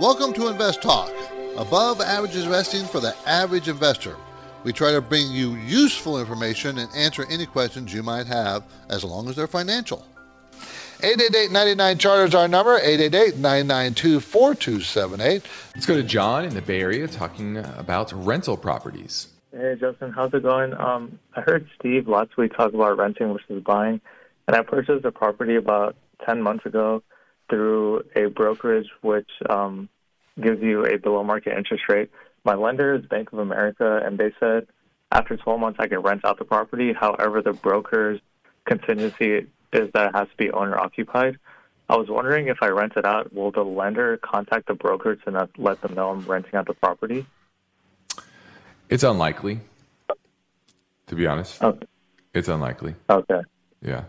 Welcome to Invest Talk, above average investing for the average investor. We try to bring you useful information and answer any questions you might have as long as they're financial. 888-99 Charter is our number, 888-992-4278. Let's go to John in the Bay Area talking about rental properties. Hey, Justin, how's it going? Um, I heard Steve last week talk about renting versus buying, and I purchased a property about 10 months ago through a brokerage which um, gives you a below market interest rate. My lender is Bank of America, and they said after 12 months I can rent out the property. However, the broker's contingency is that it has to be owner occupied. I was wondering if I rent it out, will the lender contact the broker to not let them know I'm renting out the property? It's unlikely, to be honest. Okay. It's unlikely. Okay. Yeah.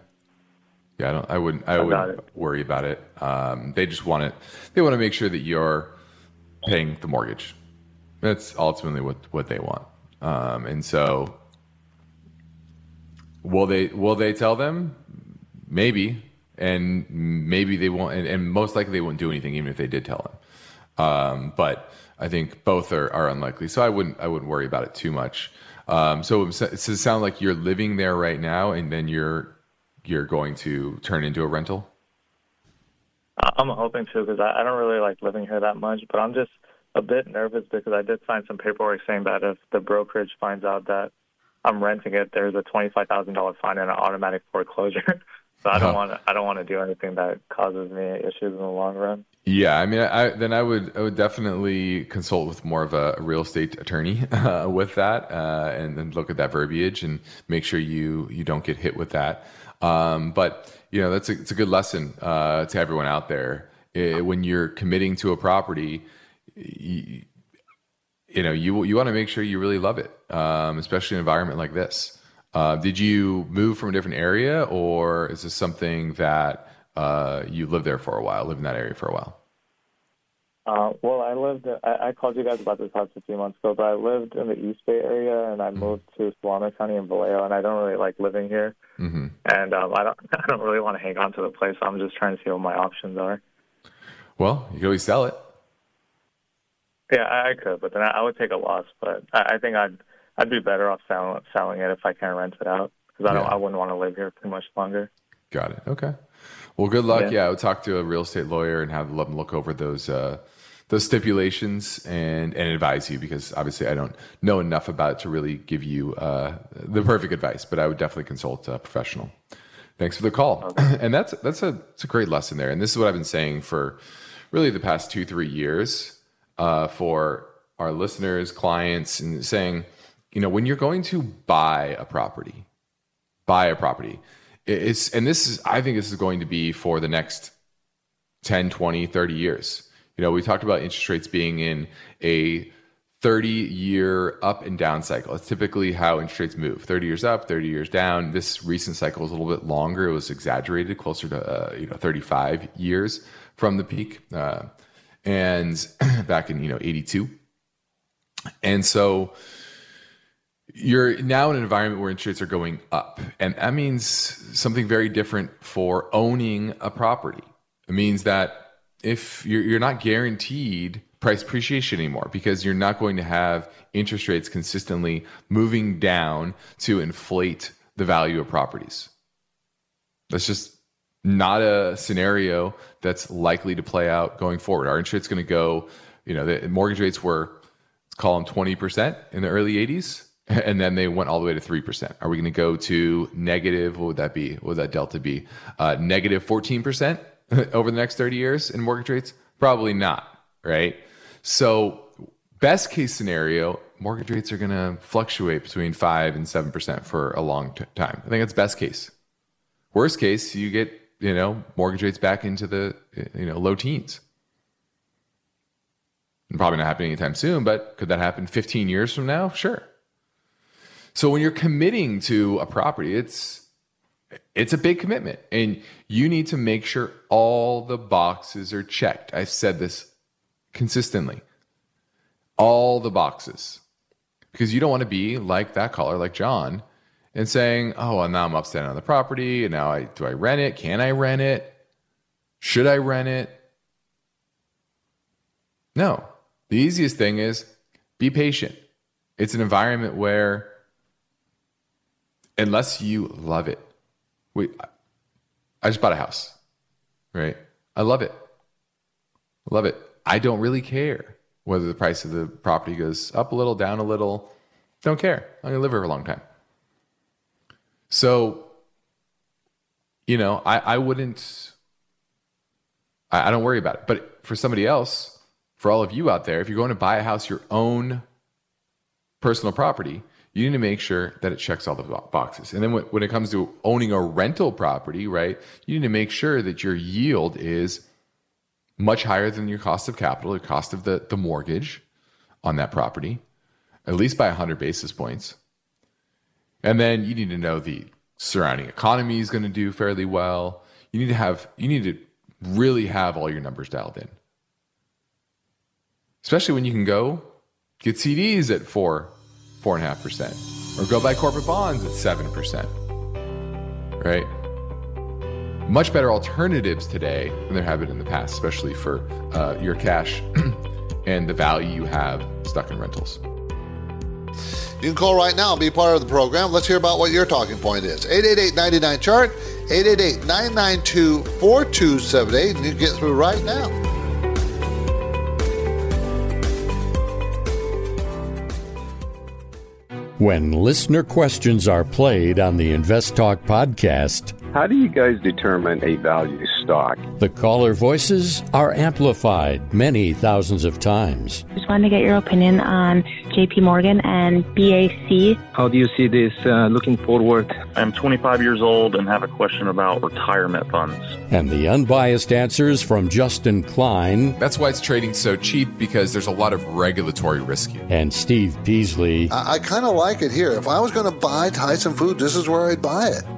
Yeah, I don't. I wouldn't. I, wouldn't worry about it. Um, they just want it. They want to make sure that you're paying the mortgage. That's ultimately what what they want. Um, and so, will they will they tell them? Maybe, and maybe they won't. And, and most likely they won't do anything, even if they did tell them. Um, but I think both are, are unlikely. So I wouldn't I wouldn't worry about it too much. Um, so it, sounds like you're living there right now, and then you're you're going to turn into a rental. I'm hoping to because I, I don't really like living here that much, but I'm just a bit nervous because I did sign some paperwork saying that if the brokerage finds out that I'm renting it, there's a twenty five thousand dollar fine and an automatic foreclosure. So I don't uh-huh. want to. I don't want to do anything that causes me issues in the long run. Yeah, I mean, I, then I would I would definitely consult with more of a real estate attorney uh, with that, uh, and then look at that verbiage and make sure you you don't get hit with that. Um, but you know, that's a, it's a good lesson uh, to everyone out there. It, when you're committing to a property, you, you know, you you want to make sure you really love it, um, especially an environment like this. Uh, did you move from a different area, or is this something that uh, you lived there for a while, lived in that area for a while? Uh, well, I lived. I, I, called you guys about this house a few months ago, but I lived in the East Bay area, and I mm-hmm. moved to Solano County in Vallejo, and I don't really like living here. Mm-hmm. And um, I don't. I don't really want to hang on to the place. So I'm just trying to see what my options are. Well, you can always sell it. Yeah, I, I could, but then I, I, would take a loss. But I, I think I'd I'd be better off selling selling it if I can rent it out because I don't. I wouldn't want to live here too much longer. Got it. Okay. Well, good luck. Yeah, yeah I would talk to a real estate lawyer and have them look over those uh, those stipulations and and advise you because obviously I don't know enough about it to really give you uh, the perfect advice. But I would definitely consult a professional. Thanks for the call. Okay. And that's that's a it's a great lesson there. And this is what I've been saying for really the past two three years uh, for our listeners, clients, and saying you know, when you're going to buy a property, buy a property, it's, and this is, I think this is going to be for the next 10, 20, 30 years. You know, we talked about interest rates being in a 30 year up and down cycle. It's typically how interest rates move 30 years up, 30 years down. This recent cycle was a little bit longer. It was exaggerated, closer to, uh, you know, 35 years from the peak. Uh, and back in, you know, 82. And so, you're now in an environment where interest rates are going up. And that means something very different for owning a property. It means that if you're, you're not guaranteed price appreciation anymore because you're not going to have interest rates consistently moving down to inflate the value of properties. That's just not a scenario that's likely to play out going forward. Our interest rate's going to go, you know, the mortgage rates were, let's call them 20% in the early 80s, and then they went all the way to 3%. Are we going to go to negative, what would that be? What would that delta be? Uh, negative 14% over the next 30 years in mortgage rates? Probably not, right? So, best case scenario, mortgage rates are going to fluctuate between 5 and 7% for a long t- time. I think that's best case. Worst case, you get, you know, mortgage rates back into the, you know, low teens. And probably not happening anytime soon, but could that happen 15 years from now? Sure. So when you're committing to a property, it's it's a big commitment and you need to make sure all the boxes are checked. I've said this consistently. All the boxes. Because you don't want to be like that caller, like John, and saying, "Oh, well, now I'm upstanding on the property, and now I do I rent it? Can I rent it? Should I rent it?" No. The easiest thing is be patient. It's an environment where unless you love it. We I just bought a house. Right? I love it. Love it. I don't really care whether the price of the property goes up a little, down a little. Don't care. I'm going to live here a long time. So, you know, I, I wouldn't, I, I don't worry about it. But for somebody else, for all of you out there, if you're going to buy a house, your own personal property, you need to make sure that it checks all the boxes. And then when, it comes to owning a rental property, right, you need to make sure that your yield is much higher than your cost of capital, the cost of the, the mortgage on that property, at least by 100 basis points. And then you need to know the surrounding economy is going to do fairly well. You need to have you need to really have all your numbers dialed in. Especially when you can go get CDs at four, four and a half percent, or go buy corporate bonds at seven percent. Right? Much better alternatives today than there have been in the past, especially for uh, your cash and the value you have stuck in rentals. You can call right now and be part of the program. Let's hear about what your talking point is. 888 chart 888 992 4278, and you get through right now. When listener questions are played on the Invest Talk podcast, how do you guys determine a value stock? The caller voices are amplified many thousands of times. Just wanted to get your opinion on JP Morgan and BAC. How do you see this uh, looking forward? I'm 25 years old and have a question about retirement funds. And the unbiased answers from Justin Klein. That's why it's trading so cheap because there's a lot of regulatory risk here. And Steve Peasley. I, I kind of like it here. If I was going to buy Tyson Food, this is where I'd buy it.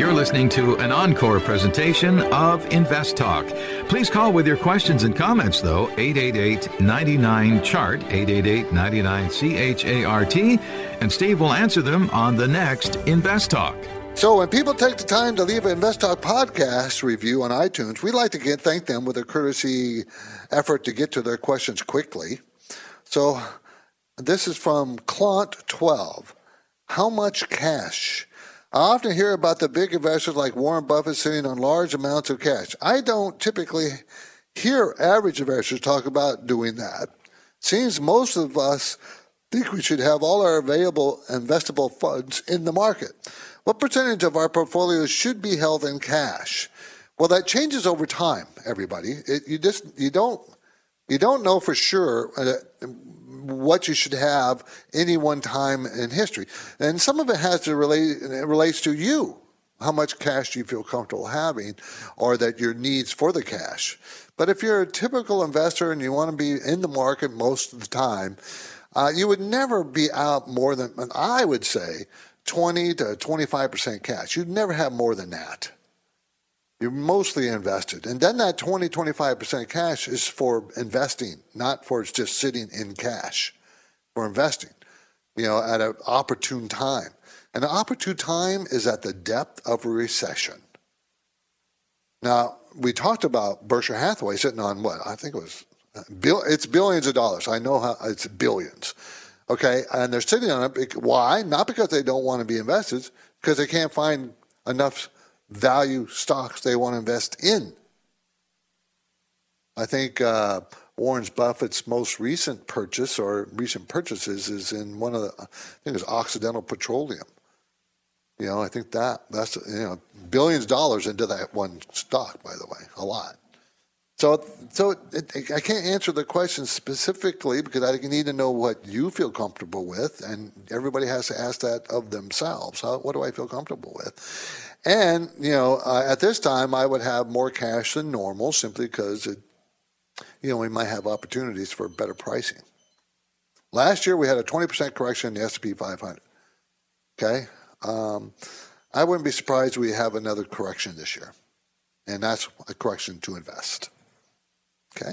You're listening to an encore presentation of Invest Talk. Please call with your questions and comments, though, 888 99 Chart, 888 99 C H A R T, and Steve will answer them on the next Invest Talk. So, when people take the time to leave an Invest Talk podcast review on iTunes, we'd like to get, thank them with a courtesy effort to get to their questions quickly. So, this is from Clont12. How much cash? I often hear about the big investors like Warren Buffett sitting on large amounts of cash. I don't typically hear average investors talk about doing that. Seems most of us think we should have all our available investable funds in the market. What percentage of our portfolios should be held in cash? Well, that changes over time. Everybody, it, you just you don't you don't know for sure uh, what you should have any one time in history. And some of it has to relate it relates to you. How much cash do you feel comfortable having or that your needs for the cash? But if you're a typical investor and you want to be in the market most of the time, uh, you would never be out more than, I would say, 20 to 25% cash. You'd never have more than that. You're mostly invested. And then that 20, 25% cash is for investing, not for just sitting in cash, for investing, you know, at an opportune time. And the opportune time is at the depth of a recession. Now, we talked about Berkshire Hathaway sitting on what? I think it was, it's billions of dollars. I know how it's billions. Okay. And they're sitting on it. Why? Not because they don't want to be invested, because they can't find enough value stocks they want to invest in. I think uh, Warren Buffett's most recent purchase or recent purchases is in one of the, I think it's Occidental Petroleum. You know, I think that that's you know billions of dollars into that one stock, by the way, a lot. So, so it, it, I can't answer the question specifically because I need to know what you feel comfortable with, and everybody has to ask that of themselves. How, what do I feel comfortable with? And you know, uh, at this time, I would have more cash than normal simply because it, you know, we might have opportunities for better pricing. Last year, we had a 20% correction in the S&P 500. Okay, um, I wouldn't be surprised we have another correction this year, and that's a correction to invest. Okay.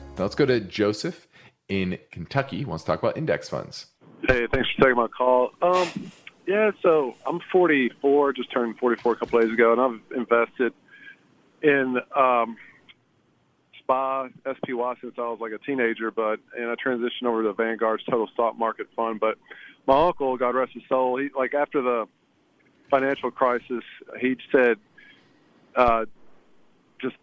Now let's go to Joseph in Kentucky. He wants to talk about index funds. Hey, thanks for taking my call. Um, yeah, so I'm 44, just turned 44 a couple days ago, and I've invested in um, SPY, SPY since I was like a teenager, but and I transitioned over to Vanguard's Total Stock Market Fund. But my uncle, God rest his soul, he like after the financial crisis, he said, uh, just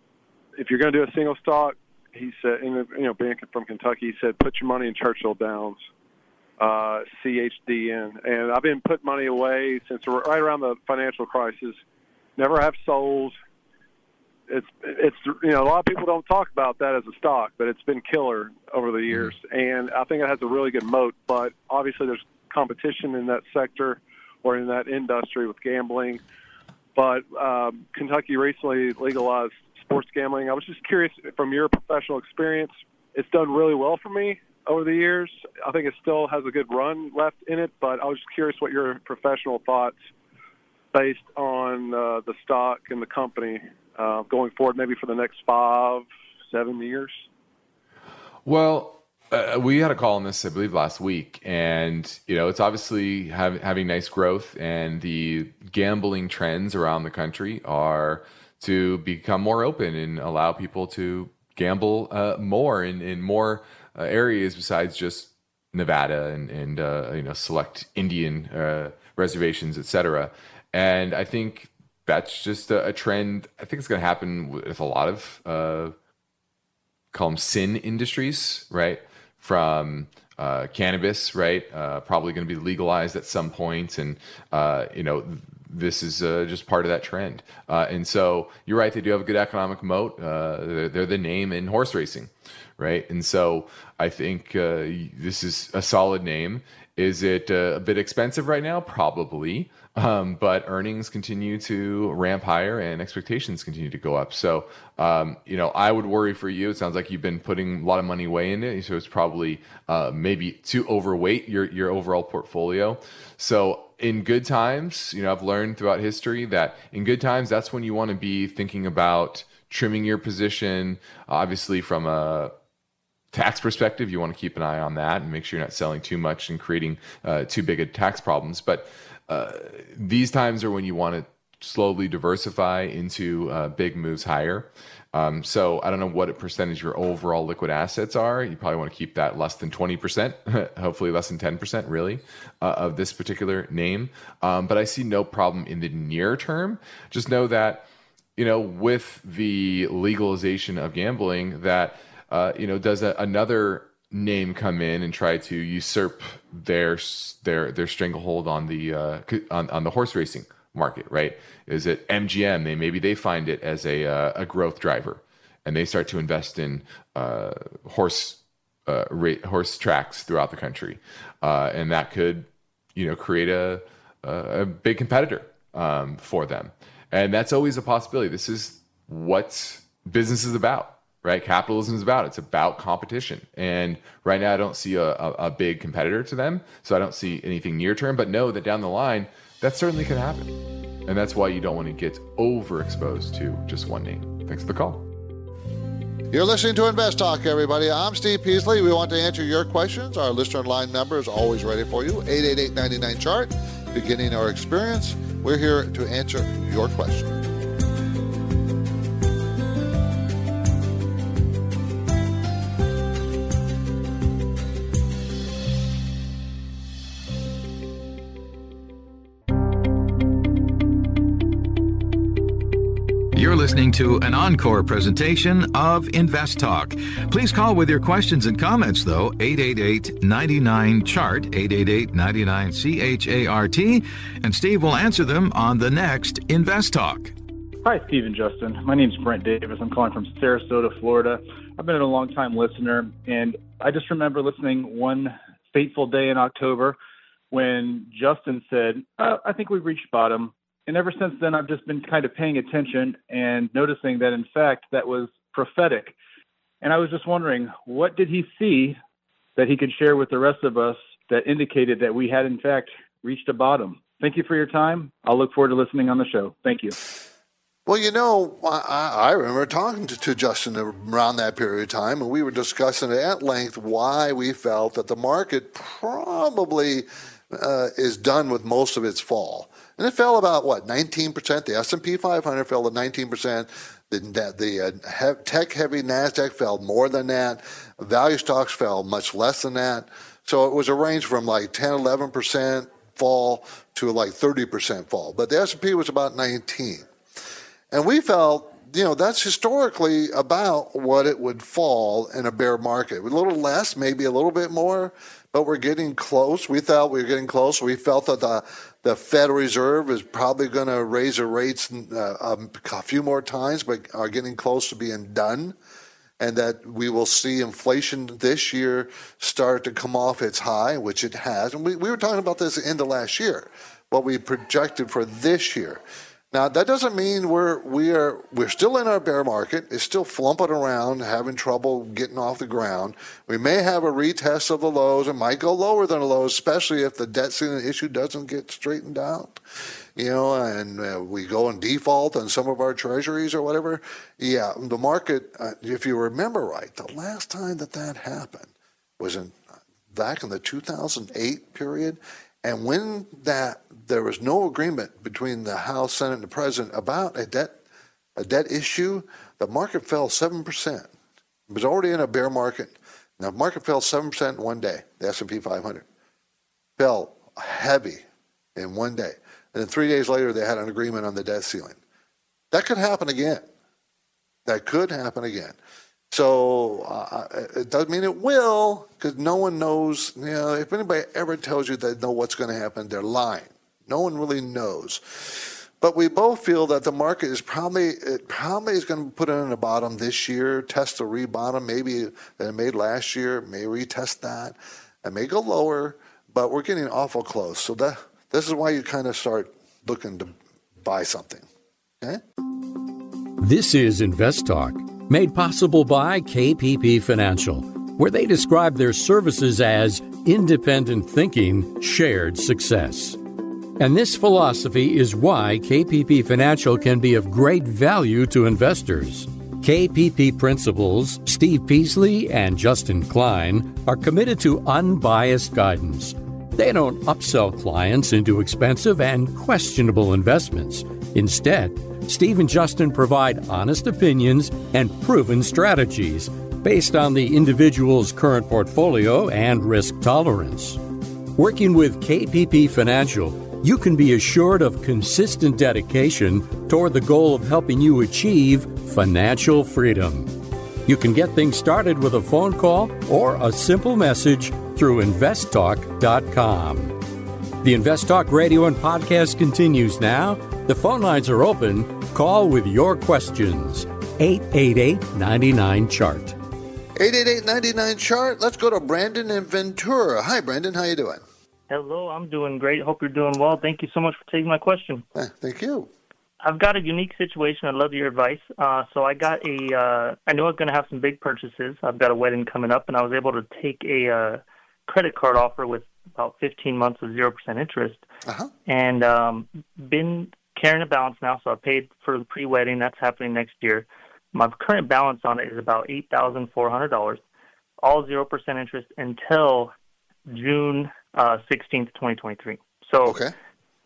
if you're going to do a single stock, he said, you know, being from Kentucky, he said, put your money in Churchill Downs, uh, CHDN. And I've been putting money away since right around the financial crisis. Never have sold. It's it's you know a lot of people don't talk about that as a stock, but it's been killer over the years, and I think it has a really good moat. But obviously, there's competition in that sector or in that industry with gambling. But um, Kentucky recently legalized sports gambling. I was just curious from your professional experience. It's done really well for me over the years. I think it still has a good run left in it, but I was just curious what your professional thoughts based on uh, the stock and the company uh, going forward, maybe for the next five, seven years. Well, uh, we had a call on this, I believe, last week, and you know, it's obviously have, having nice growth, and the gambling trends around the country are to become more open and allow people to gamble uh, more in, in more uh, areas besides just Nevada and, and uh, you know select Indian uh, reservations, etc. And I think that's just a, a trend. I think it's going to happen with a lot of uh, call them sin industries, right? From uh, cannabis, right? Uh, probably going to be legalized at some point, and uh, you know this is uh, just part of that trend. Uh, and so you're right; they do have a good economic moat. Uh, they're, they're, the name in horse racing, right? And so I think uh, this is a solid name. Is it uh, a bit expensive right now? Probably. Um, but earnings continue to ramp higher and expectations continue to go up. So, um, you know, I would worry for you. It sounds like you've been putting a lot of money away in it. So it's probably uh, maybe too overweight your, your overall portfolio. So in good times, you know, I've learned throughout history that in good times, that's when you want to be thinking about trimming your position. Obviously, from a tax perspective, you want to keep an eye on that and make sure you're not selling too much and creating uh, too big of tax problems. But uh, these times are when you want to slowly diversify into uh, big moves higher. Um, so I don't know what a percentage your overall liquid assets are. You probably want to keep that less than 20%, hopefully less than 10%, really, uh, of this particular name. Um, but I see no problem in the near term. Just know that, you know, with the legalization of gambling, that, uh, you know, does a, another name come in and try to usurp their their their stranglehold on the uh, on, on the horse racing market, right? Is it MGM? They maybe they find it as a uh, a growth driver, and they start to invest in uh, horse uh, ra- horse tracks throughout the country, uh, and that could you know create a a, big competitor um, for them, and that's always a possibility. This is what business is about right? Capitalism is about it's about competition, and right now I don't see a, a, a, big competitor to them, so I don't see anything near term. But know that down the line, that certainly could happen, and that's why you don't want to get overexposed to just one name. Thanks for the call. You're listening to Invest Talk, everybody. I'm Steve Peasley. We want to answer your questions. Our listener line number is always ready for you 888 99 chart. Beginning our experience, we're here to answer your questions. To an encore presentation of Invest Talk. Please call with your questions and comments, though, 888 99 Chart, 888 99 CHART, and Steve will answer them on the next Invest Talk. Hi, Steve and Justin. My name is Brent Davis. I'm calling from Sarasota, Florida. I've been a long time listener, and I just remember listening one fateful day in October when Justin said, uh, I think we've reached bottom and ever since then, I've just been kind of paying attention and noticing that, in fact, that was prophetic. And I was just wondering, what did he see that he could share with the rest of us that indicated that we had, in fact, reached a bottom? Thank you for your time. I'll look forward to listening on the show. Thank you. Well, you know, I, I remember talking to, to, Justin around that period of time, and we were discussing at length why we felt that the market probably uh, is done with most of its fall and it fell about what 19%. The S&P 500 fell to 19%. The, the uh, tech heavy Nasdaq fell more than that. Value stocks fell much less than that. So it was a range from like 10, 11% fall to like 30% fall. But the S&P was about 19. And we felt, you know, that's historically about what it would fall in a bear market. A little less, maybe a little bit more, but we're getting close. We thought we were getting close. We felt that the the Federal Reserve is probably going to raise their rates uh, um, a few more times, but are getting close to being done. And that we will see inflation this year start to come off its high, which it has. And we, we were talking about this in the last year, what we projected for this year. Now that doesn't mean we're we are we're still in our bear market. It's still flumping around, having trouble getting off the ground. We may have a retest of the lows. It might go lower than the lows, especially if the debt ceiling issue doesn't get straightened out. You know, and uh, we go in default on some of our treasuries or whatever. Yeah, the market. Uh, if you remember right, the last time that that happened was in back in the 2008 period, and when that there was no agreement between the House, Senate, and the President about a debt a debt issue, the market fell seven percent. It was already in a bear market. Now, the market fell seven percent in one day. The S and P 500 fell heavy in one day, and then three days later they had an agreement on the debt ceiling. That could happen again. That could happen again. So uh, it doesn't mean it will, because no one knows. You know, if anybody ever tells you they know what's going to happen, they're lying. No one really knows. But we both feel that the market is probably it probably is going to put it in the bottom this year, test the rebottom maybe that it made last year, may retest that. and may go lower, but we're getting awful close. So that this is why you kind of start looking to buy something. Okay? This is Invest Talk, made possible by KPP Financial, where they describe their services as independent thinking, shared success. And this philosophy is why KPP Financial can be of great value to investors. KPP principals Steve Peasley and Justin Klein are committed to unbiased guidance. They don't upsell clients into expensive and questionable investments. Instead, Steve and Justin provide honest opinions and proven strategies based on the individual's current portfolio and risk tolerance. Working with KPP Financial, you can be assured of consistent dedication toward the goal of helping you achieve financial freedom. You can get things started with a phone call or a simple message through investtalk.com. The Invest Talk radio and podcast continues now. The phone lines are open. Call with your questions. 888 99 Chart. 888 99 Chart. Let's go to Brandon in Ventura. Hi, Brandon. How you doing? Hello, I'm doing great. Hope you're doing well. Thank you so much for taking my question. Thank you. I've got a unique situation. I'd love your advice. Uh, so I got a. Uh, I know I'm going to have some big purchases. I've got a wedding coming up, and I was able to take a uh, credit card offer with about 15 months of zero percent interest, uh-huh. and um, been carrying a balance now. So I paid for the pre-wedding. That's happening next year. My current balance on it is about eight thousand four hundred dollars, all zero percent interest until June uh, 16th, 2023. So okay.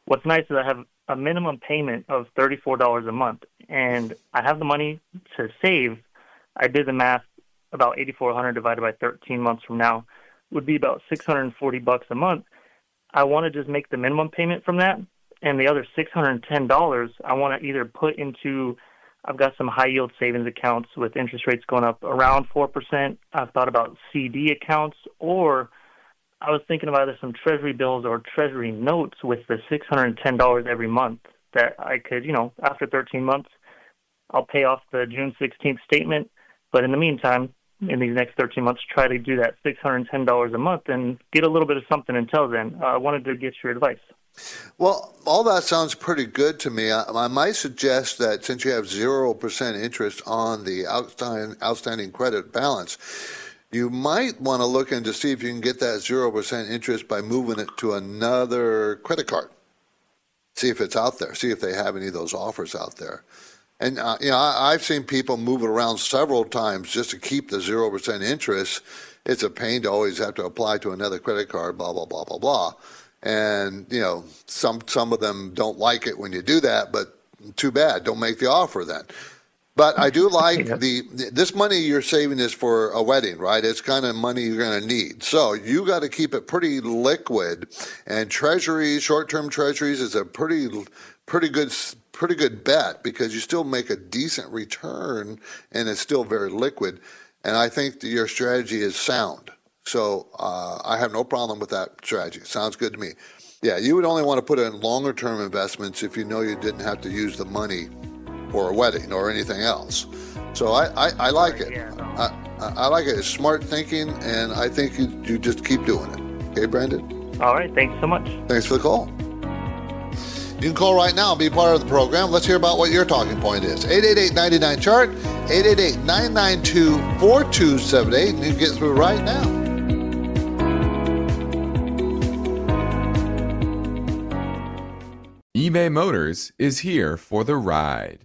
what's nice is I have a minimum payment of $34 a month, and I have the money to save. I did the math. About 8,400 divided by 13 months from now would be about 640 bucks a month. I want to just make the minimum payment from that, and the other $610 I want to either put into. I've got some high yield savings accounts with interest rates going up around four percent. I've thought about CD accounts or I was thinking of either some treasury bills or treasury notes with the $610 every month that I could, you know, after 13 months, I'll pay off the June 16th statement. But in the meantime, in these next 13 months, try to do that $610 a month and get a little bit of something until then. Uh, I wanted to get your advice. Well, all that sounds pretty good to me. I, I might suggest that since you have 0% interest on the outstanding, outstanding credit balance, you might want to look into see if you can get that 0% interest by moving it to another credit card. See if it's out there. See if they have any of those offers out there. And uh, you know, I, have seen people move it around several times just to keep the zero percent interest. It's a pain to always have to apply to another credit card. Blah blah blah blah blah. And you know, some some of them don't like it when you do that, but too bad. Don't make the offer then. But I do like the this money you're saving is for a wedding, right? It's kind of money you're going to need. So you got to keep it pretty liquid. And treasuries, short-term treasuries, is a pretty pretty good pretty good bet because you still make a decent return and it's still very liquid. And I think your strategy is sound. So uh, I have no problem with that strategy. Sounds good to me. Yeah, you would only want to put in longer term investments if you know you didn't have to use the money or a wedding or anything else. So I, I, I like it. I, I like it. It's smart thinking, and I think you, you just keep doing it. Okay, Brandon? All right. Thanks so much. Thanks for the call. You can call right now and be part of the program. Let's hear about what your talking point is. 888 chart 888 992 4278, and you get through right now. eBay Motors is here for the ride.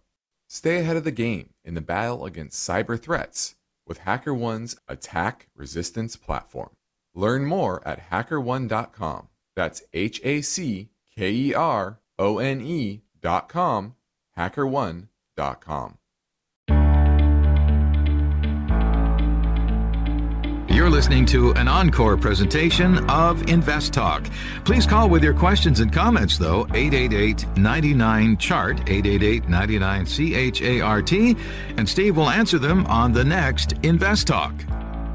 stay ahead of the game in the battle against cyber threats with HackerOne's attack resistance platform. Learn more at hackerone.com. That's H A C K E R O N E.com, hackerone.com. You're listening to an encore presentation of Invest Talk. Please call with your questions and comments, though, 888 99 Chart, 888 99 C H A R T, and Steve will answer them on the next Invest Talk.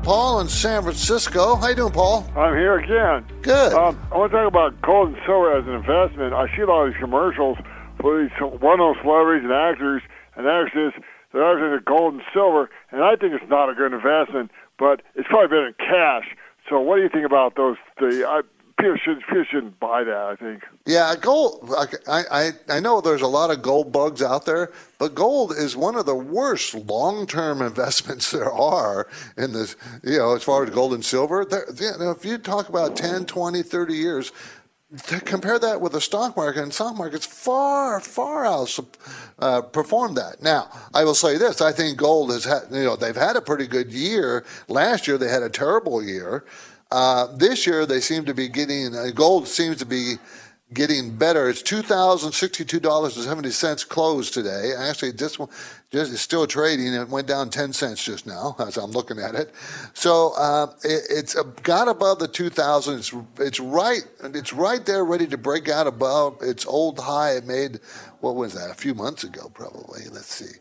Paul in San Francisco. How you doing, Paul? I'm here again. Good. Um, I want to talk about gold and silver as an investment. I see a lot of these commercials for these well-known celebrities and actors and actresses that are into gold and silver, and I think it's not a good investment but it's probably been in cash. So, what do you think about those? The I, people should people shouldn't buy that. I think. Yeah, gold. I, I I know there's a lot of gold bugs out there, but gold is one of the worst long-term investments there are in this. You know, as far as gold and silver, there, you know, if you talk about 10, 20, 30 years, compare that with the stock market, and stock market's far, far out uh, that. Now, I will say this: I think gold has had, you know, they've had a pretty good year. Last year they had a terrible year. Uh, this year they seem to be getting uh, gold seems to be getting better. It's two thousand sixty-two dollars and seventy cents closed today. Actually, this one just is still trading. It went down ten cents just now as I'm looking at it. So uh, it, it's got above the two thousand. It's it's right. It's right there, ready to break out above its old high it made. What was that? A few months ago, probably. Let's see.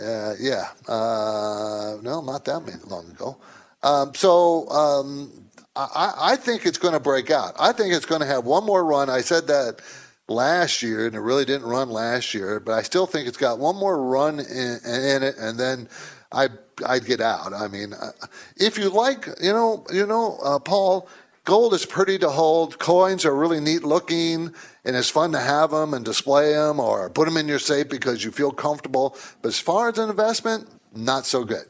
Uh, yeah. Uh, no, not that long ago. Um, so. Um, I, I think it's going to break out. I think it's going to have one more run. I said that last year, and it really didn't run last year, but I still think it's got one more run in, in it, and then I I'd get out. I mean, uh, if you like, you know, you know, uh, Paul, gold is pretty to hold. Coins are really neat looking, and it's fun to have them and display them or put them in your safe because you feel comfortable. But as far as an investment, not so good.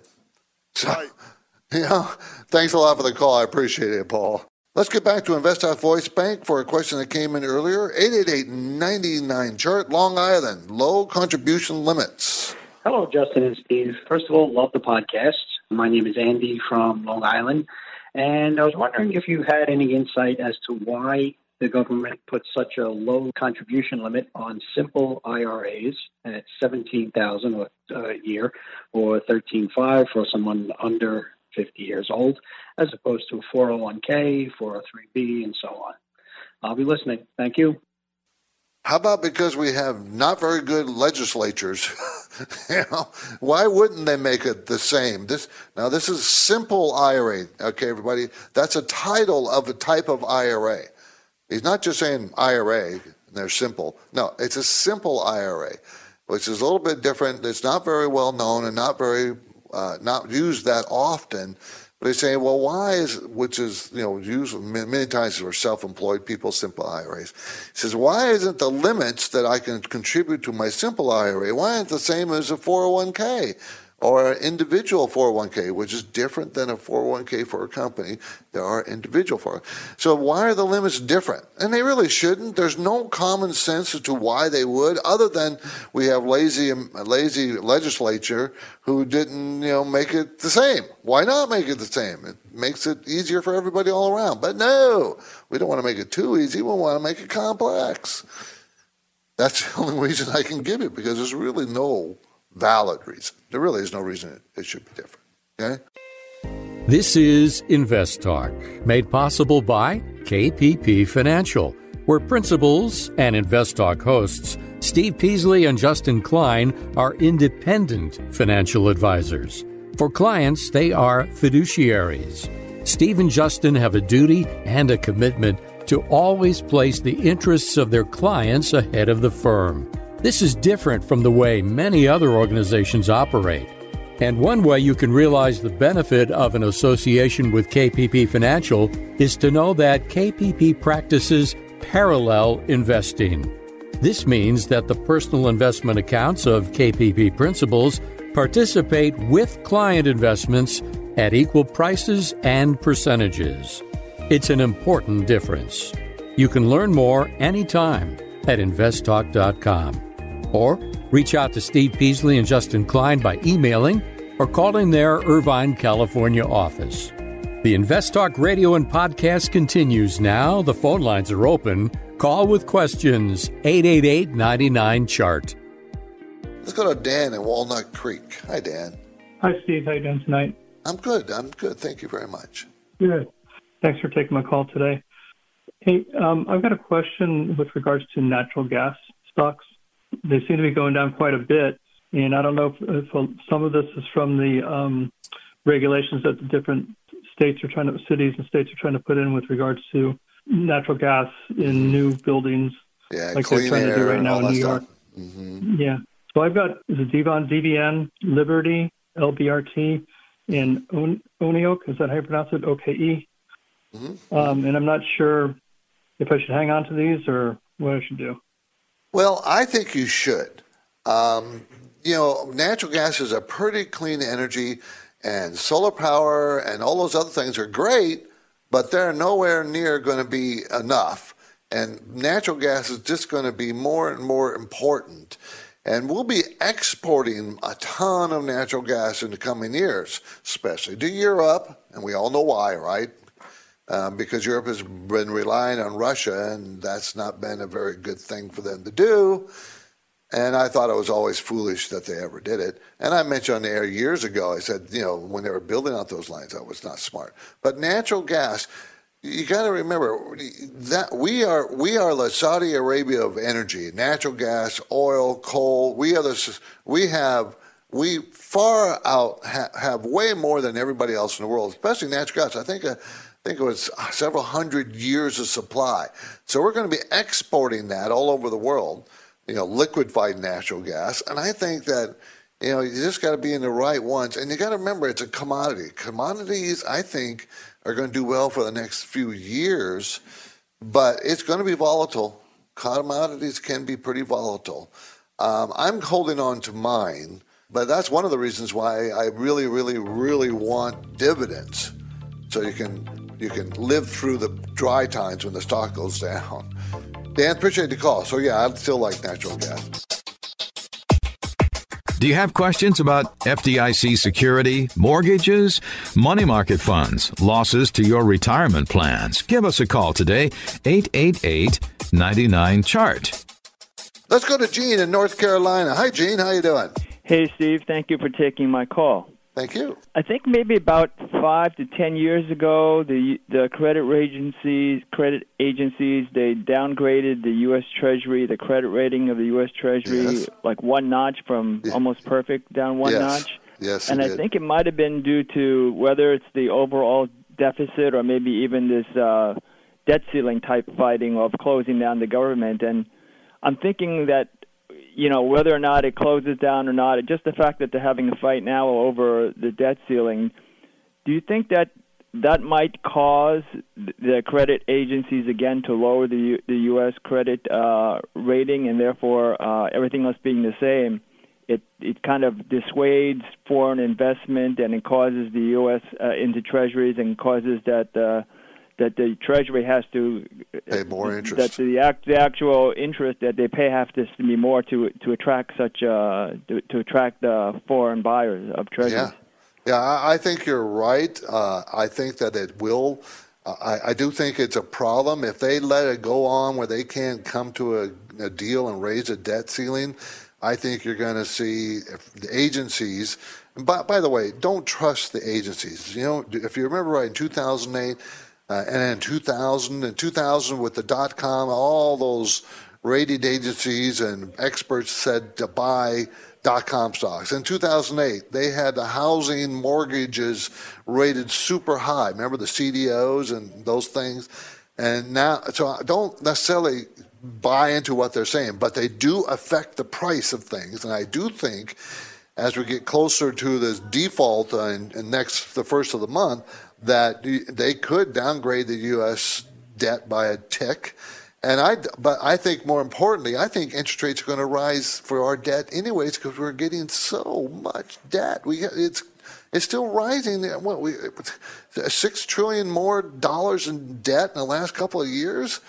So, right. Know, Thanks a lot for the call. I appreciate it, Paul. Let's get back to InvestTalk Voice Bank for a question that came in earlier. 888-99 chart, Long Island, low contribution limits. Hello, Justin and Steve. First of all, love the podcast. My name is Andy from Long Island, and I was wondering if you had any insight as to why the government put such a low contribution limit on simple IRAs at 17,000 a year or 13.5 for someone under 50 years old, as opposed to a 401k, 403b, and so on. I'll be listening. Thank you. How about because we have not very good legislatures? you know, why wouldn't they make it the same? This now this is simple IRA. Okay, everybody, that's a title of a type of IRA. He's not just saying IRA they're simple. No, it's a simple IRA, which is a little bit different. It's not very well known and not very uh, not used that often. But they say, well, why is which is you know used many times for self-employed people, simple IRAs. He says, why isn't the limits that I can contribute to my simple IRA why aren't the same as a 401k? Or an individual 401k, which is different than a 401k for a company. There are individual 401 So why are the limits different? And they really shouldn't. There's no common sense as to why they would, other than we have lazy, um, lazy legislature who didn't, you know, make it the same. Why not make it the same? It makes it easier for everybody all around. But no, we don't want to make it too easy. We want to make it complex. That's the only reason I can give it because there's really no valid reason. There really is no reason it, should be different. Okay? This is Invest Talk, made possible by KPP Financial, where principals and Invest Talk hosts Steve Peasley and Justin Klein are independent financial advisors. For clients, they are fiduciaries. Steve and Justin have a duty and a commitment to always place the interests of their clients ahead of the firm. This is different from the way many other organizations operate. And one way you can realize the benefit of an association with KPP Financial is to know that KPP practices parallel investing. This means that the personal investment accounts of KPP principals participate with client investments at equal prices and percentages. It's an important difference. You can learn more anytime at investtalk.com or reach out to Steve Peasley and Justin Klein by emailing or calling their Irvine, California office. The Invest Talk radio and podcast continues now. The phone lines are open. Call with questions 888 99 Chart. Let's go to Dan in Walnut Creek. Hi, Dan. Hi, Steve. How you doing tonight? I'm good. I'm good. Thank you very much. Good. Thanks for taking my call today. Hey, um, I've got a question with regards to natural gas stocks. They seem to be going down quite a bit, and I don't know if, if some of this is from the um, regulations that the different states are trying to, cities and states are trying to put in with regards to natural gas in new buildings, yeah, like they're trying to do right now in New York. Mm-hmm. Yeah. So I've got the Devon, DVN, Liberty, LBRT, and Oneok. Is that how you pronounce it? OKE. Mm-hmm. Um, and I'm not sure if I should hang on to these or what I should do. Well, I think you should. Um, you know, natural gas is a pretty clean energy, and solar power and all those other things are great, but they're nowhere near going to be enough. And natural gas is just going to be more and more important. And we'll be exporting a ton of natural gas in the coming years, especially to Europe. And we all know why, right? Um, because Europe has been relying on Russia, and that's not been a very good thing for them to do. And I thought it was always foolish that they ever did it. And I mentioned on the air years ago, I said, you know, when they were building out those lines, that was not smart. But natural gas, you got to remember that we are we are the Saudi Arabia of energy, natural gas, oil, coal. We are the we have we far out ha, have way more than everybody else in the world, especially natural gas. I think. Uh, I think it was several hundred years of supply. So we're going to be exporting that all over the world, you know, liquefied natural gas. And I think that, you know, you just got to be in the right ones. And you got to remember it's a commodity. Commodities, I think, are going to do well for the next few years, but it's going to be volatile. Commodities can be pretty volatile. Um, I'm holding on to mine, but that's one of the reasons why I really, really, really want dividends. So you can you can live through the dry times when the stock goes down. Dan, appreciate the call. So, yeah, I'd still like natural gas. Do you have questions about FDIC security, mortgages, money market funds, losses to your retirement plans? Give us a call today, 888 99 Chart. Let's go to Gene in North Carolina. Hi, Gene. How you doing? Hey, Steve. Thank you for taking my call. Thank you. I think maybe about five to ten years ago, the the credit agencies, credit agencies, they downgraded the U.S. Treasury, the credit rating of the U.S. Treasury, yes. like one notch from yeah. almost perfect down one yes. notch. Yes, and I did. think it might have been due to whether it's the overall deficit or maybe even this uh, debt ceiling type fighting of closing down the government. And I'm thinking that you know, whether or not it closes down or not, just the fact that they're having a fight now over the debt ceiling, do you think that that might cause the credit agencies again to lower the the U.S. credit uh, rating, and therefore uh, everything else being the same, it it kind of dissuades foreign investment and it causes the U.S. Uh, into treasuries and causes that uh, that the Treasury has to pay more interest. That the act, the actual interest that they pay have to be more to to attract such uh to, to attract uh, foreign buyers of treasuries. Yeah, yeah, I think you're right. Uh, I think that it will. Uh, I, I do think it's a problem if they let it go on where they can't come to a, a deal and raise a debt ceiling. I think you're going to see the agencies. By, by the way, don't trust the agencies. You know, if you remember right in 2008 uh, and in 2000 and 2000 with the dot com, all those rated agencies and experts said to buy dot com stocks. In 2008, they had the housing mortgages rated super high. Remember the CDOs and those things? And now, so I don't necessarily buy into what they're saying, but they do affect the price of things. And I do think as we get closer to this default uh, in next the first of the month, that they could downgrade the U.S. debt by a tick. And I, but I think more importantly, I think interest rates are going to rise for our debt anyways because we're getting so much debt. We it's it's still rising. What we six trillion more dollars in debt in the last couple of years.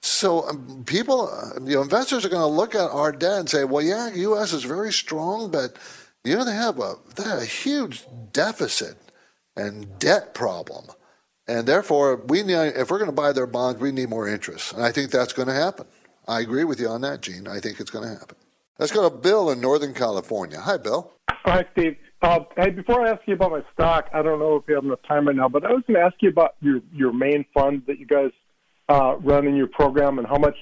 So um, people, you know, investors are going to look at our debt and say, "Well, yeah, U.S. is very strong, but you know they have a they have a huge deficit and debt problem, and therefore we need if we're going to buy their bonds, we need more interest, and I think that's going to happen. I agree with you on that, Gene. I think it's going to happen. Let's go to Bill in Northern California. Hi, Bill. Hi, Steve. Uh, hey, before I ask you about my stock, I don't know if you have enough time right now, but I was going to ask you about your your main fund that you guys uh, run in your program and how much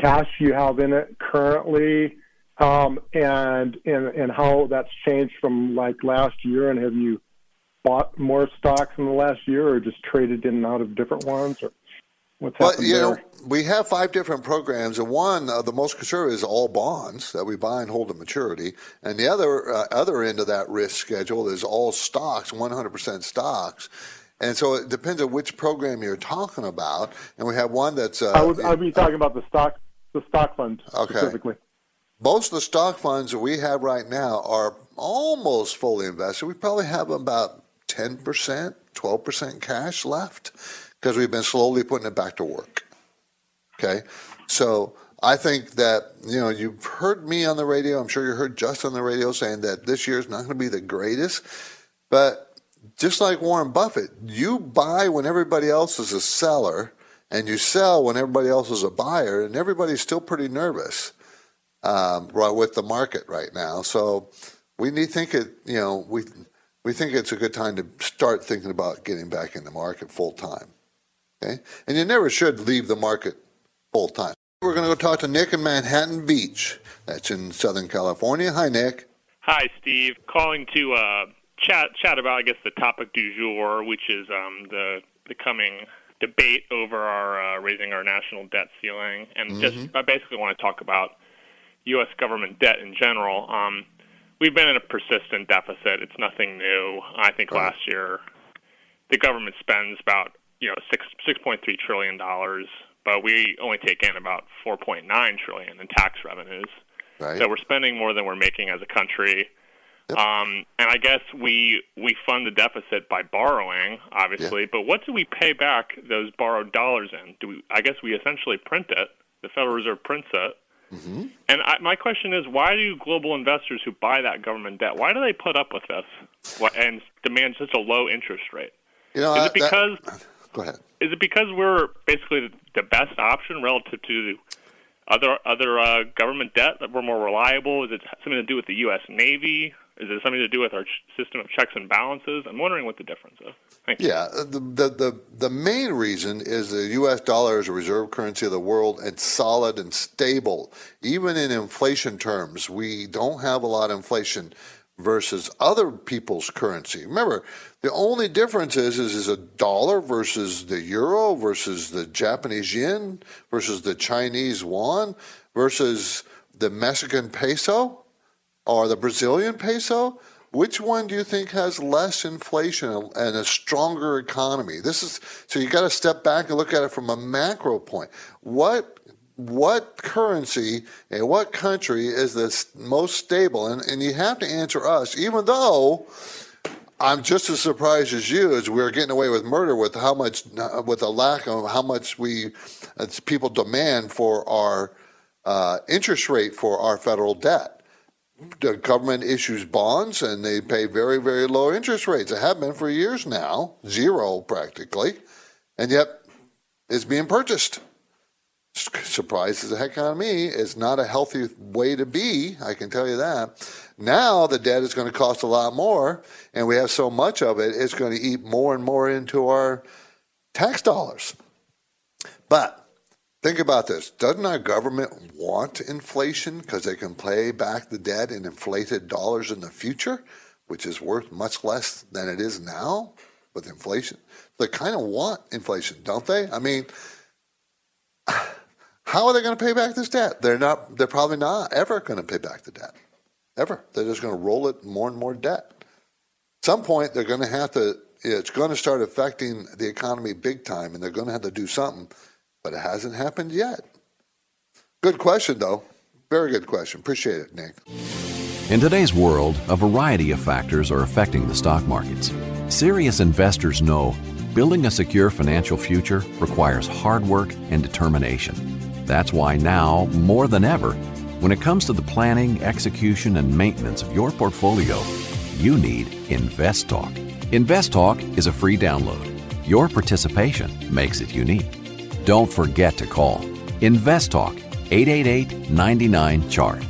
cash you have in it currently, um, and and and how that's changed from like last year, and have you bought more stocks in the last year, or just traded in and out of different ones, or what's well, happened you there? know, we have five different programs, and one, uh, the most conservative, is all bonds that we buy and hold to maturity, and the other uh, other end of that risk schedule is all stocks, 100% stocks. And so it depends on which program you're talking about. And we have one that's. Uh, I would I'd be talking about the stock the stock fund Okay. specifically. Most of the stock funds that we have right now are almost fully invested. We probably have about 10%, 12% cash left because we've been slowly putting it back to work. Okay. So I think that, you know, you've heard me on the radio. I'm sure you heard Justin on the radio saying that this year is not going to be the greatest. But just like Warren Buffett, you buy when everybody else is a seller and you sell when everybody else is a buyer, and everybody's still pretty nervous um, with the market right now. So we need to think it. You know, we we think it's a good time to start thinking about getting back in the market full time. Okay, and you never should leave the market full time. We're going to go talk to Nick in Manhattan Beach. That's in Southern California. Hi, Nick. Hi, Steve. Calling to uh, chat chat about, I guess, the topic du jour, which is um, the the coming debate over our uh, raising our national debt ceiling, and just I basically want to talk about U.S. government debt in general. Um, we've been in a persistent deficit. It's nothing new. I think last year the government spends about you know six six point three trillion dollars, but we only take in about four point nine trillion in tax revenues. Right. So we're spending more than we're making as a country. Um, and I guess we we fund the deficit by borrowing, obviously. But what do we pay back those borrowed dollars in? Do we? I guess we essentially print it. The Federal Reserve prints it. Mm-hmm. And I, my question is, why do global investors who buy that government debt, why do they put up with this and demand such a low interest rate? You know, is it because Go ahead. is it because we're basically the best option relative to other other uh, government debt that we're more reliable? Is it something to do with the U.S. Navy? Is it something to do with our system of checks and balances? I'm wondering what the difference is. Thank you. Yeah, uh, the, the the the main reason is the U.S. dollar is a reserve currency of the world. It's solid and stable, even in inflation terms. We don't have a lot of inflation versus other people's currency. Remember, the only difference is is, is a dollar versus the euro versus the Japanese yen versus the Chinese yuan versus the Mexican peso or the Brazilian peso? Which one do you think has less inflation and a stronger economy? This is so you got to step back and look at it from a macro point. What what currency and what country is the most stable? And, and you have to answer us, even though I'm just as surprised as you as we're getting away with murder with how much, with the lack of how much we, people demand for our uh, interest rate for our federal debt. The government issues bonds and they pay very, very low interest rates. They have been for years now, zero practically, and yet it's being purchased. Surprises the heck out of me. It's not a healthy way to be, I can tell you that. Now the debt is going to cost a lot more, and we have so much of it, it's going to eat more and more into our tax dollars. But think about this doesn't our government want inflation because they can pay back the debt in inflated dollars in the future, which is worth much less than it is now with inflation? They kind of want inflation, don't they? I mean, How are they going to pay back this debt? They're not. They're probably not ever going to pay back the debt. Ever. They're just going to roll it more and more debt. At some point, they're going to have to. It's going to start affecting the economy big time, and they're going to have to do something. But it hasn't happened yet. Good question, though. Very good question. Appreciate it, Nick. In today's world, a variety of factors are affecting the stock markets. Serious investors know building a secure financial future requires hard work and determination. That's why now, more than ever, when it comes to the planning, execution, and maintenance of your portfolio, you need InvestTalk. InvestTalk is a free download. Your participation makes it unique. Don't forget to call InvestTalk 888 99 Chart.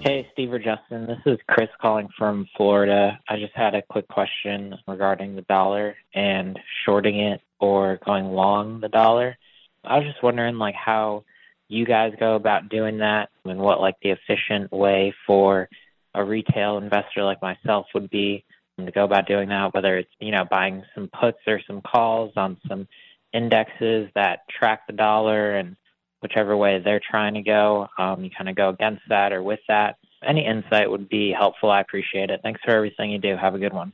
Hey, Steve or Justin. This is Chris calling from Florida. I just had a quick question regarding the dollar and shorting it or going long the dollar. I was just wondering, like, how you guys go about doing that and what, like, the efficient way for a retail investor like myself would be to go about doing that, whether it's, you know, buying some puts or some calls on some indexes that track the dollar and whichever way they're trying to go. Um, you kind of go against that or with that. Any insight would be helpful. I appreciate it. Thanks for everything you do. Have a good one.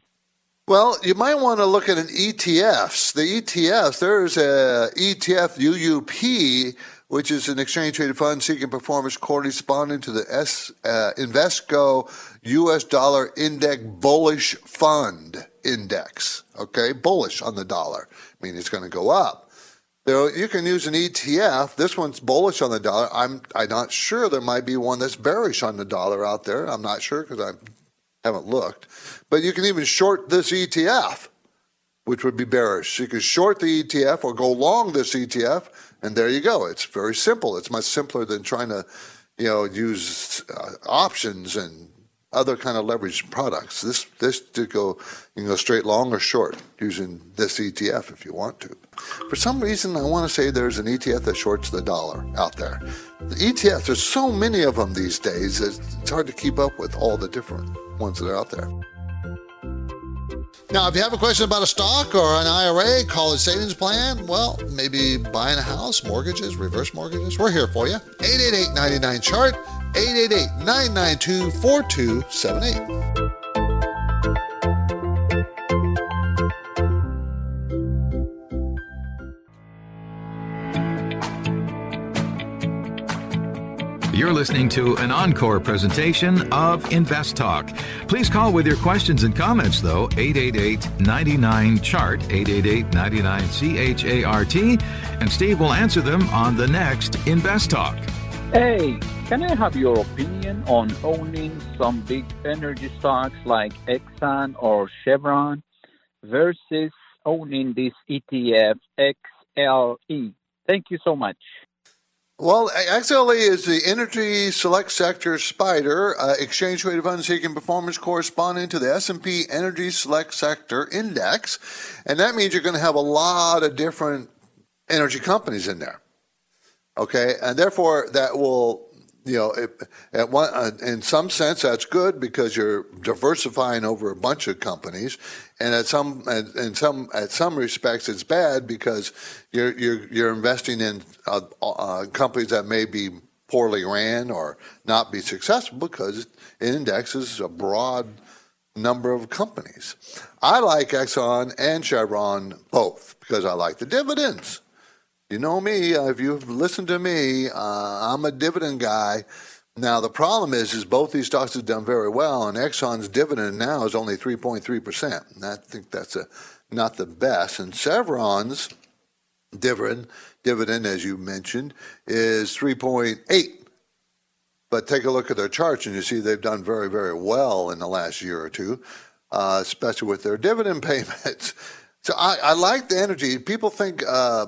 Well, you might want to look at an ETFs. The ETFs, there's a ETF UUP, which is an exchange traded fund seeking performance corresponding to the S, uh, Invesco US dollar index bullish fund index. Okay, bullish on the dollar, meaning it's going to go up. There, you can use an ETF. This one's bullish on the dollar. I'm I'm not sure. There might be one that's bearish on the dollar out there. I'm not sure because I haven't looked. But you can even short this ETF, which would be bearish. You can short the ETF or go long this ETF, and there you go. It's very simple. It's much simpler than trying to, you know, use uh, options and other kind of leveraged products. This this to go you can go straight long or short using this ETF if you want to. For some reason, I want to say there's an ETF that shorts the dollar out there. The ETFs, there's so many of them these days. It's hard to keep up with all the different ones that are out there. Now, if you have a question about a stock or an IRA, college savings plan, well, maybe buying a house, mortgages, reverse mortgages, we're here for you. 888 99 chart, 888 992 4278. You're listening to an encore presentation of Invest Talk. Please call with your questions and comments, though, 888 99 Chart, 888 99 C H A R T, and Steve will answer them on the next Invest Talk. Hey, can I have your opinion on owning some big energy stocks like Exxon or Chevron versus owning this ETF XLE? Thank you so much. Well, XLE is the Energy Select Sector Spider, uh, exchange traded fund seeking performance corresponding to the S&P Energy Select Sector Index, and that means you're going to have a lot of different energy companies in there. Okay, and therefore that will you know, it, at one, uh, in some sense, that's good because you're diversifying over a bunch of companies, and at some, in some, at some respects, it's bad because you're you're you're investing in uh, uh, companies that may be poorly ran or not be successful because it indexes a broad number of companies. I like Exxon and Chevron both because I like the dividends. You know me. Uh, if you've listened to me, uh, I'm a dividend guy. Now the problem is, is both these stocks have done very well, and Exxon's dividend now is only 3.3 percent. And I think that's a, not the best. And Chevron's dividend, dividend, as you mentioned, is 3.8. But take a look at their charts, and you see they've done very, very well in the last year or two, uh, especially with their dividend payments. So I, I like the energy. People think uh,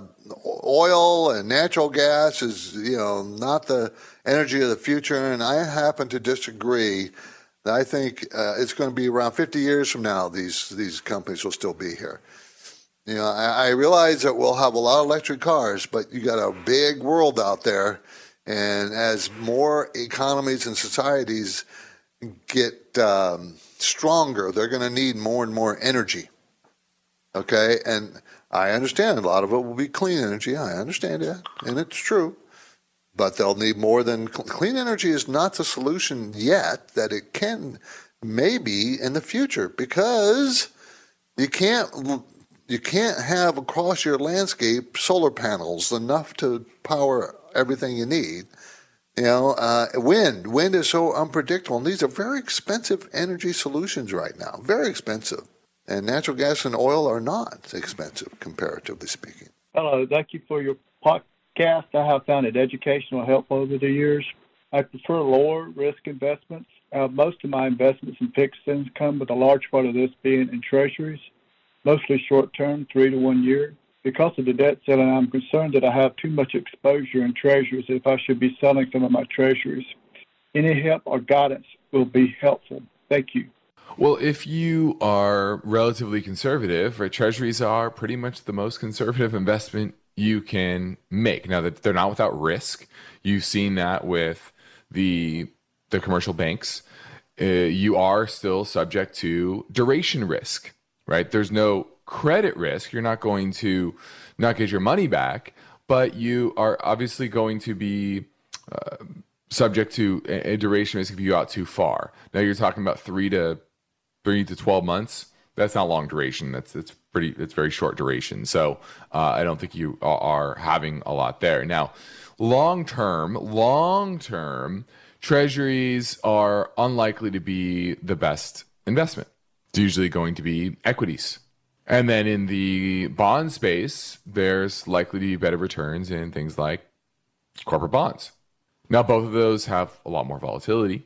oil and natural gas is, you know, not the energy of the future, and I happen to disagree. That I think uh, it's going to be around 50 years from now. These these companies will still be here. You know, I, I realize that we'll have a lot of electric cars, but you got a big world out there, and as more economies and societies get um, stronger, they're going to need more and more energy. Okay, and I understand a lot of it will be clean energy. I understand that, and it's true. but they'll need more than clean energy is not the solution yet that it can maybe in the future because you can't you can't have across your landscape solar panels enough to power everything you need. You know uh, wind wind is so unpredictable. And these are very expensive energy solutions right now. Very expensive and natural gas and oil are not expensive comparatively speaking hello thank you for your podcast. I have found it educational, helpful over the years. I prefer lower risk investments. Uh, most of my investments in fixed income, with a large part of this being in treasuries, mostly short term, three to one year. Because of the debt ceiling, I'm concerned that I have too much exposure in treasuries if I should be selling some of my treasuries. Any help or guidance will be helpful. Thank you. Well, if you are relatively conservative, right, treasuries are pretty much the most conservative investment you can make. Now that they're not without risk, you've seen that with the the commercial banks. Uh, you are still subject to duration risk, right? There's no credit risk. You're not going to not get your money back, but you are obviously going to be uh, subject to a, a duration risk if you go out too far. Now you're talking about three to three to twelve months. That's not long duration. That's it's pretty it's very short duration. So uh, I don't think you are having a lot there. Now, long term, long term, treasuries are unlikely to be the best investment. It's usually going to be equities. And then in the bond space, there's likely to be better returns in things like corporate bonds. Now, both of those have a lot more volatility.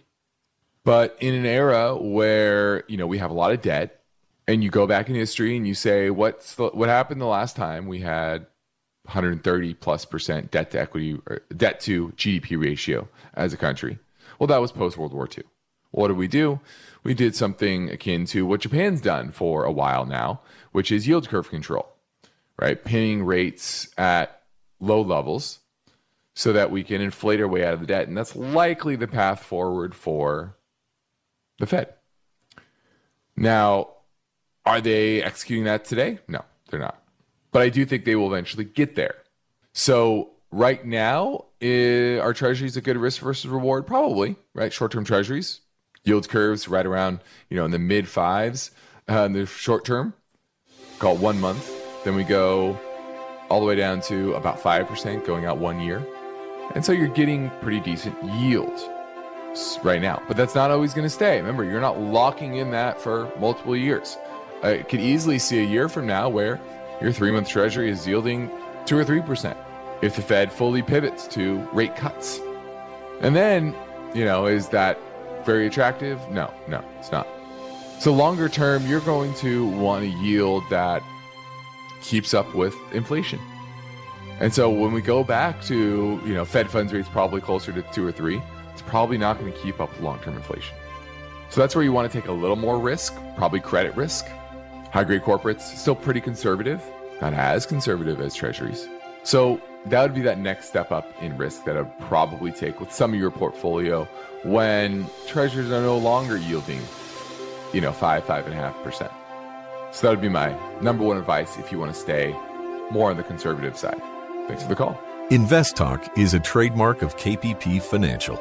But in an era where, you know, we have a lot of debt, and you go back in history and you say what's the, what happened the last time we had 130 plus percent debt to equity debt to GDP ratio as a country. Well, that was post World War II. What did we do? We did something akin to what Japan's done for a while now, which is yield curve control, right? Pinning rates at low levels so that we can inflate our way out of the debt. And that's likely the path forward for the Fed. Now, are they executing that today? No, they're not. But I do think they will eventually get there. So right now, is, are treasuries a good risk versus reward? Probably, right? Short-term treasuries, yield curves right around, you know, in the mid fives uh, in the short term, call it one month. Then we go all the way down to about 5% going out one year. And so you're getting pretty decent right now. But that's not always going to stay. Remember, you're not locking in that for multiple years. I could easily see a year from now where your three month treasury is yielding two or three percent if the Fed fully pivots to rate cuts. And then, you know, is that very attractive? No, no, it's not. So, longer term, you're going to want a yield that keeps up with inflation. And so, when we go back to, you know, Fed funds rates probably closer to two or three, it's probably not going to keep up with long term inflation. So, that's where you want to take a little more risk, probably credit risk. High grade corporates, still pretty conservative, not as conservative as treasuries. So that would be that next step up in risk that I'd probably take with some of your portfolio when treasuries are no longer yielding, you know, five, five and a half percent. So that would be my number one advice if you want to stay more on the conservative side. Thanks for the call. Invest Talk is a trademark of KPP Financial.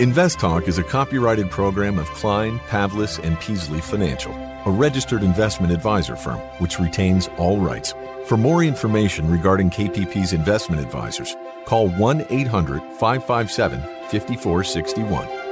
Invest Talk is a copyrighted program of Klein, Pavlis, and Peasley Financial, a registered investment advisor firm which retains all rights. For more information regarding KPP's investment advisors, call 1 800 557 5461